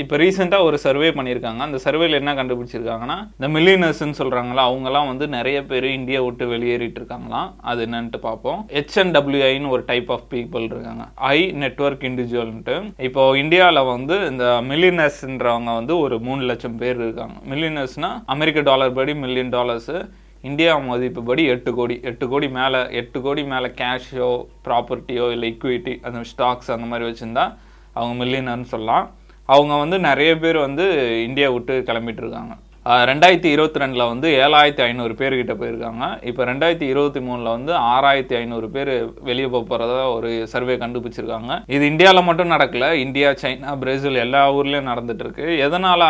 இப்போ ரீசெண்டாக ஒரு சர்வே பண்ணியிருக்காங்க. அந்த சர்வேல என்ன கண்டுபிடிச்சிருக்காங்கன்னா இந்த மில்லியனர்ஸ்னு சொல்கிறாங்களா அவங்கலாம் வந்து நிறைய பேர் இந்தியா விட்டு வெளியேறிட்டு இருக்காங்களாம். அது என்னன்ட்டு பார்ப்போம். ஹெச்என்டபிள்யூஐன்னு ஒரு டைப் ஆஃப் பீப்புள் இருக்காங்க. ஐ நெட்ஒர்க் இண்டிவிஜுவல்ன்ட்டு இப்போ இந்தியாவில் வந்து இந்த மில்லியனர்ஸ்ன்றவங்க வந்து ஒரு மூணு லட்சம் பேர் இருக்காங்க. மில்லியனர்ஸ்னால் அமெரிக்க டாலர் படி மில்லியன் டாலர்ஸு இந்தியா மதிப்பு படி எட்டு கோடி. எட்டு கோடி மேலே எட்டு கோடி மேலே கேஷோ ப்ராப்பர்ட்டியோ இல்லை இக்விட்டி அந்த ஸ்டாக்ஸ் அந்த மாதிரி வச்சுருந்தா அவங்க மில்லியனர்னு சொல்லலாம். அவங்க வந்து நிறைய பேர் வந்து இந்தியா விட்டு கிளம்பிட்டு இருக்காங்க. ரெண்டாயிரத்தி இருபத்தி ரெண்டில் வந்து ஏழாயிரத்தி ஐநூறு பேர்கிட்ட போயிருக்காங்க. இப்போ ரெண்டாயிரத்தி இருபத்தி மூணில் வந்து ஆறாயிரத்தி ஐநூறு பேர் வெளியே போக போகிறதா ஒரு சர்வே கண்டுபிடிச்சிருக்காங்க. இது இந்தியாவில் மட்டும் நடக்கல. இந்தியா சைனா பிரேசில் எல்லா ஊர்லேயும் நடந்துட்டு இருக்கு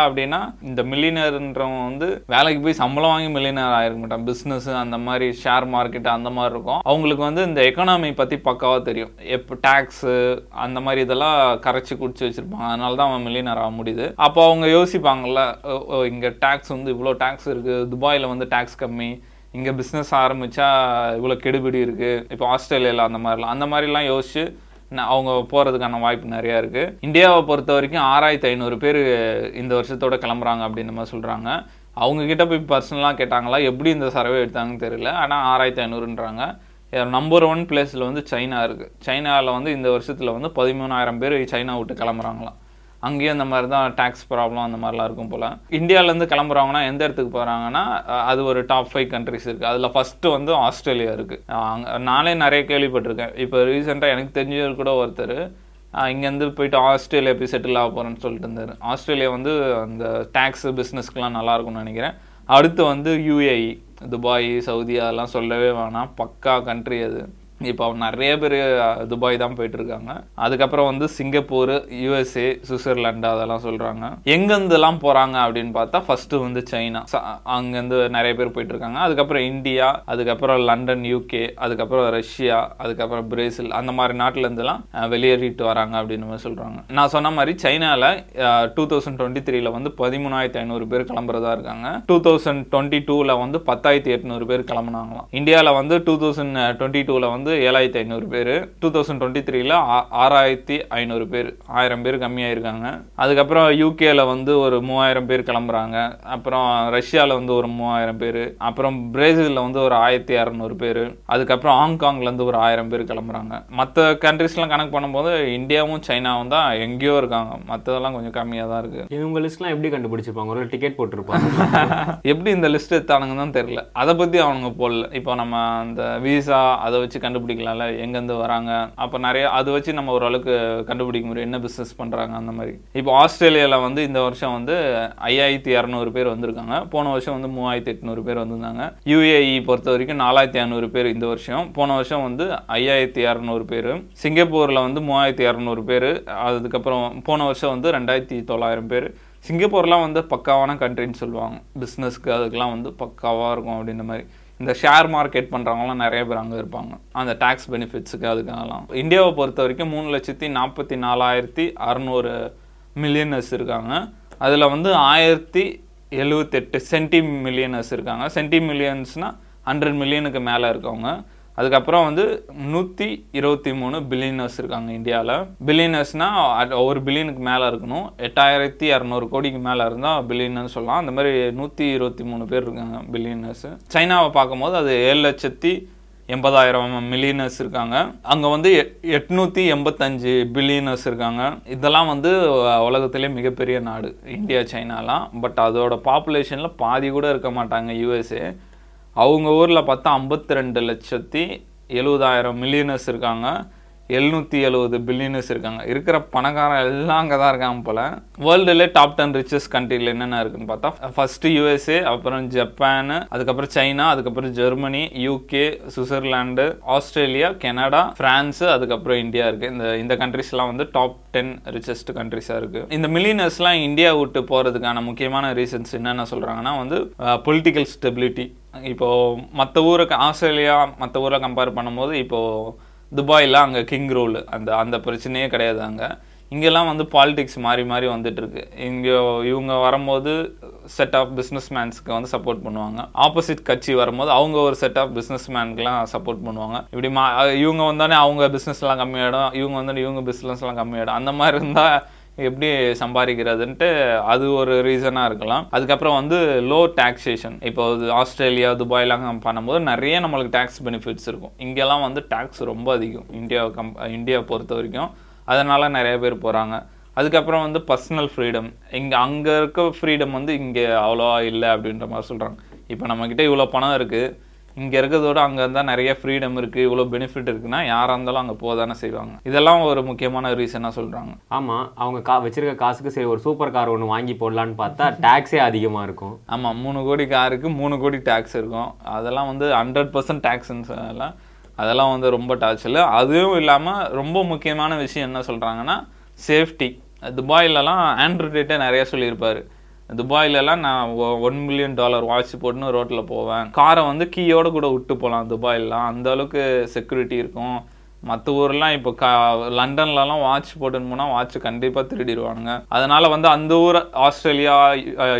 அப்படின்னா இந்த மில்லினர்ன்றவங்க வந்து வேலைக்கு போய் சம்பளம் வாங்கி மில்லினர் ஆகிருக்க மாட்டான் பிஸ்னஸ் அந்த மாதிரி ஷேர் மார்க்கெட் அந்த மாதிரி இருக்கும். அவங்களுக்கு வந்து இந்த எக்கனாமி பற்றி பக்காவாக தெரியும். எப்போ டேக்ஸு அந்த மாதிரி இதெல்லாம் கரைச்சி குடிச்சு வச்சுருப்பாங்க. அதனால தான் அவன் மில்லினர் ஆக முடியுது. அப்போ அவங்க யோசிப்பாங்கல்ல ஓ, ஓ, டேக்ஸ் டேக்ஸ் வந்து இவ்வளோ டேக்ஸ் இருக்குது துபாயில் வந்து டேக்ஸ் கம்மி. இங்கே பிஸ்னஸ் ஆரம்பித்தா இவ்வளோ கெடுபிடி இருக்குது இப்போ ஆஸ்திரேலியாவில் அந்த மாதிரிலாம். அந்த மாதிரிலாம் யோசிச்சு அவங்க போகிறதுக்கான வாய்ப்பு நிறையா இருக்குது இந்தியாவை பொறுத்த வரைக்கும் ஆறாயிரத்தி ஐநூறு பேர் இந்த வருஷத்தோட கிளம்புறாங்க அப்படின்ற மாதிரி சொல்கிறாங்க அவங்கக்கிட்ட போய் பர்சனலாக கேட்டாங்களா? எப்படி இந்த சர்வே எடுத்தாங்கன்னு தெரியல. ஆனால் ஆறாயிரத்து ஐநூறுன்றாங்க. நம்பர் ஒன் பிளேஸில் வந்து சைனா இருக்குது சைனாவில் வந்து இந்த வருஷத்தில் வந்து பதிமூணாயிரம் பேர் சைனா விட்டு கிளம்புறாங்களாம். அங்கேயும் அந்த மாதிரி தான் டேக்ஸ் ப்ராப்ளம் அந்த மாதிரிலாம் இருக்கும் போல். இந்தியாவிலேருந்து கிளம்புறாங்கன்னா எந்த இடத்துக்கு போகிறாங்கன்னா அது ஒரு டாப் ஃபைவ் கண்ட்ரிஸ் இருக்குது அதில் ஃபஸ்ட்டு வந்து ஆஸ்திரேலியா இருக்குது அங்கே நானே நிறைய கேள்விப்பட்டிருக்கேன். இப்போ ரீசெண்டாக எனக்கு தெரிஞ்சவர் கூட ஒருத்தர் இங்கேருந்து போயிட்டு ஆஸ்திரேலியா போய் செட்டில் ஆக போகிறேன்னு சொல்லிட்டு இருந்தார். ஆஸ்திரேலியா வந்து அந்த டேக்ஸ் பிஸ்னஸ்க்குலாம் நல்லாயிருக்கும்னு நினைக்கிறேன். அடுத்து வந்து யூஏஇ துபாய் சவுதி அதெல்லாம் சொல்லவே வேணாம். பக்கா கண்ட்ரி அது. இப்போ நிறைய பேர் துபாய் தான் போயிட்டு இருக்காங்க அதுக்கப்புறம் வந்து சிங்கப்பூர் யூஎஸ்ஏ சுவிட்சர்லாண்டு அதெல்லாம் சொல்றாங்க. எங்கேருந்துலாம் போறாங்க அப்படின்னு பார்த்தா ஃபர்ஸ்ட் வந்து சைனா. அங்கேருந்து நிறைய பேர் போயிட்டு இருக்காங்க அதுக்கப்புறம் இந்தியா அதுக்கப்புறம் லண்டன் யூகே அதுக்கப்புறம் ரஷ்யா அதுக்கப்புறம் பிரேசில் அந்த மாதிரி நாட்டுல இருந்துலாம் வெளியேறிட்டு வராங்க அப்படின்னு மாதிரி சொல்றாங்க. நான் சொன்ன மாதிரி சைனால டூ தௌசண்ட் டுவெண்ட்டி த்ரீல வந்து பதிமூணாயிரத்தி ஐநூறு பேர் கிளம்புறதா இருக்காங்க. டூ தௌசண்ட் டுவெண்ட்டி டூல வந்து பத்தாயிரத்தி எட்நூறு பேர் கிளம்புனாங்களாம். இந்தியாவில் வந்து டூ தௌசண்ட் டுவெண்ட்டி டூவில் வந்து ஏழாயிரத்தி ஐநூறு பேர். டூ தௌசண்ட் டுவெண்ட்டி த்ரீல ஆறாயிரத்தி ஐநூறு பேர். ஆயிரம் பேர் கம்மியாயிருக்காங்க. அதுக்கப்புறம் யூகேல வந்து ஒரு மூவாயிரம் பேர் கிளம்புறாங்க. அப்புறம் ரஷ்யாவில் வந்து ஒரு மூவாயிரம் பேர். அப்புறம் பிரேசிலில் வந்து ஒரு ஆயிரத்தி இரநூறு பேர். அதுக்கப்புறம் ஹாங்காங்ல இருந்து ஒரு ஆயிரம் பேர் கிளம்புறாங்க. மற்ற கண்ட்ரிஸ்லாம் கணக்கு பண்ணும்போது இந்தியாவும் சைனாவும் தான் எங்கேயோ இருக்காங்க. மற்றதெல்லாம் கொஞ்சம் கம்மியாக தான் இருக்கு. இவங்க லிஸ்ட்லாம் எப்படி கண்டுபிடிச்சிருப்பாங்க? ஒரு டிக்கெட் போட்டிருப்பாங்க. எப்படி இந்த லிஸ்ட் எடுத்தானுங்கன்னு தான் தெரியல. அதை பத்தி அவனுங்க போடல. இப்போ நம்ம அந்த விசா அதை வச்சு கண்டுபிடிக்கலாம்ல? எங்கேருந்து வராங்க? அப்போ நிறைய அதை வச்சு நம்ம ஓரளவுக்கு கண்டுபிடிக்க முடியும். என்ன பிஸ்னஸ் பண்ணுறாங்க அந்த மாதிரி. இப்போ ஆஸ்திரேலியாவில் வந்து இந்த வருஷம் வந்து ஐயாயிரத்தி இரநூறு பேர் வந்திருக்காங்க. போன வருஷம் வந்து மூவாயிரத்தி எட்நூறு பேர் வந்திருந்தாங்க. யூஏஇ பொறுத்த வரைக்கும் நாலாயிரத்தி இரநூறு பேர் இந்த வருஷம். போன வருஷம் வந்து ஐயாயிரத்தி இரநூறு பேர். சிங்கப்பூரில் வந்து மூவாயிரத்தி இரநூறு பேர். அதுக்கப்புறம் போன வருஷம் வந்து ரெண்டாயிரத்தி தொள்ளாயிரம் பேர். சிங்கப்பூர்லாம் வந்து பக்காவான கண்ட்ரின்னு சொல்லுவாங்க. பிஸ்னஸ்க்கு அதுக்கெலாம் வந்து பக்காவாக இருக்கும் அப்படின்ற மாதிரி. இந்த ஷேர் மார்க்கெட் பண்ணுறவங்களாம் நிறைய பேர் அங்கே இருப்பாங்க. அந்த டேக்ஸ் பெனிஃபிட்ஸுக்கு அதுக்காகலாம். இந்தியாவை பொறுத்த வரைக்கும் மூணு லட்சத்தி நாற்பத்தி நாலாயிரத்தி அறநூறு மில்லியனர்ஸ் இருக்காங்க. அதில் வந்து ஆயிரத்தி எழுவத்தெட்டு சென்டி மில்லியனர்ஸ் இருக்காங்க. சென்டி மில்லியன்ஸ்னால் ஹண்ட்ரட் மில்லியனுக்கு மேலே இருக்கவங்க. அதுக்கப்புறம் வந்து நூற்றி இருபத்தி மூணு பில்லியனர்ஸ் இருக்காங்க இந்தியாவில் பில்லியனர்ஸ்னால் ஒரு பில்லியனுக்கு மேலே இருக்கணும். எட்டாயிரத்தி இரநூறு கோடிக்கு மேலே இருந்தால் பில்லியனர்னு சொல்லலாம். அந்த மாதிரி நூற்றி இருபத்தி மூணு பேர் இருக்காங்க பில்லியனர்ஸ் சைனாவை பார்க்கும்போது அது ஏழு லட்சத்தி எண்பதாயிரம் மில்லியனர்ஸ் இருக்காங்க. அங்கே வந்து எட்நூற்றி எண்பத்தஞ்சு பில்லியனர்ஸ் இருக்காங்க. இதெல்லாம் வந்து உலகத்திலே மிகப்பெரிய நாடு. இந்தியா சைனாலாம். பட் அதோட பாப்புலேஷனில் பாதி கூட இருக்க மாட்டாங்க யூஎஸ்ஏ அவங்க ஊரில் பார்த்தா ஐம்பத்தி ரெண்டு லட்சத்தி எழுபதாயிரம் மில்லியனர்ஸ் இருக்காங்க. எழுநூற்றி எழுபது பில்லியனர்ஸ் இருக்காங்க. இருக்கிற பணக்காரன் எல்லாம் அங்கே தான் இருக்காங்க போல். வேர்ல்டுலே டாப் டென் ரிச்சஸ் கண்ட்ரியில் என்னென்ன இருக்குன்னு பார்த்தா ஃபஸ்ட்டு யூஎஸ்ஏ அப்புறம் ஜப்பான் அதுக்கப்புறம் சைனா அதுக்கப்புறம் Germany UK Switzerland Australia Canada France அதுக்கப்புறம் இந்தியா இருக்குது இந்த இந்த கண்ட்ரிஸ்லாம் வந்து டாப் டென் ரிச்சஸ்ட் கண்ட்ரிஸாக இருக்குது இந்த மில்லியனர்ஸ்லாம் இந்தியா விட்டு போகிறதுக்கான முக்கியமான ரீசன்ஸ் என்னென்ன சொல்கிறாங்கன்னா வந்து பொலிட்டிக்கல் ஸ்டெபிலிட்டி இப்போது மற்ற ஊருக்கு ஆஸ்திரேலியா மற்ற ஊரை கம்பேர் பண்ணும்போது இப்போது துபாயில் அங்கே கிங் ரூல் அந்த அந்த பிரச்சனையே கிடையாது அங்கே. இங்கெல்லாம் வந்து பாலிடிக்ஸ் மாறி மாறி வந்துட்டுருக்கு. இங்கே இவங்க வரும்போது செட் ஆஃப் பிஸ்னஸ் மேன்ஸ்க்கு வந்து சப்போர்ட் பண்ணுவாங்க. ஆப்போசிட் கட்சி வரும்போது அவங்க ஒரு செட் ஆஃப் பிஸ்னஸ்மேனுக்கெலாம் சப்போர்ட் பண்ணுவாங்க. இப்படி மா இவங்க வந்தானே அவங்க பிஸ்னஸ்லாம் கம்மியாயிடும். இவங்க வந்தானே இவங்க பிஸ்னஸ்லாம் கம்மியாயிடும். அந்த மாதிரி இருந்தால் எப்படி சம்பாதிக்கிறதுன்ட்டு அது ஒரு ரீசனாக இருக்கலாம். அதுக்கப்புறம் வந்து லோ டாக்ஸேஷன் இப்போ ஆஸ்திரேலியா துபாய்லாம் பண்ணும்போது நிறைய நம்மளுக்கு டேக்ஸ் பெனிஃபிட்ஸ் இருக்கும். இங்கெல்லாம் வந்து டேக்ஸ் ரொம்ப அதிகம். இந்தியா கம் இந்தியா பொறுத்த வரைக்கும். அதனால் நிறைய பேர் போகிறாங்க அதுக்கப்புறம் வந்து பர்சனல் ஃப்ரீடம் இங்கே அங்கே இருக்க ஃப்ரீடம் வந்து இங்கே அவ்வளோவா இல்லை அப்படின்ற மாதிரி சொல்கிறாங்க இப்போ நம்மக்கிட்ட இவ்வளோ பணம் இருக்குது இங்கே இருக்கிறதோட அங்கே இருந்தால் நிறைய ஃப்ரீடம் இருக்குது இவ்வளோ பெனிஃபிட் இருக்குன்னா யாராக இருந்தாலும் அங்கே போக தானே செய்வாங்க. இதெல்லாம் ஒரு முக்கியமான ரீசனாக சொல்கிறாங்க ஆமா அவங்க கா வச்சிருக்க காசுக்கு சரி ஒரு சூப்பர் கார் ஒன்று வாங்கி போடலான்னு பார்த்தா டேக்ஸே அதிகமா இருக்கும். ஆமாம் மூணு கோடி காருக்கு மூணு கோடி டேக்ஸ் இருக்கும். அதெல்லாம் வந்து ஹண்ட்ரட் பர்சன்ட் டேக்ஸ்ன்னு சொல்லலாம் அதெல்லாம் வந்து ரொம்ப டார்ச்சல் அதுவும் இல்லாமல் ரொம்ப முக்கியமான விஷயம் என்ன சொல்கிறாங்கன்னா சேஃப்டி துபாயிலலாம் ஆண்ட்ரூ டேட்டே நிறைய சொல்லியிருப்பாரு. துபாயிலலாம் நான் ஒன் மில்லியன் டாலர் வாட்ச் போட்டுன்னு ரோட்டில் போவேன். காரை வந்து கீயோடு கூட விட்டு போகலாம் துபாயிலலாம். அந்த அளவுக்கு செக்யூரிட்டி இருக்கும். மற்ற ஊர்லாம் இப்போ கா லண்டன்லலாம் வாட்ச் போட்டுன்னு போனால் வாட்ச் கண்டிப்பாக திருடிடுவானுங்க. அதனால் வந்து அந்த ஊர் ஆஸ்திரேலியா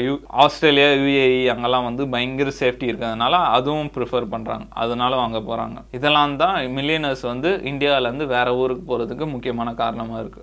யூ ஆஸ்திரேலியா யூஏஇ அங்கெல்லாம் வந்து பயங்கர சேஃப்டி இருக்கிறதுனால அதுவும் ப்ரிஃபர் பண்ணுறாங்க அதனால வாங்க போகிறாங்க இதெல்லாம் தான் மில்லியனர்ஸ் வந்து இந்தியாவிலேருந்து வேறு ஊருக்கு போகிறதுக்கு முக்கியமான காரணமாக இருக்குது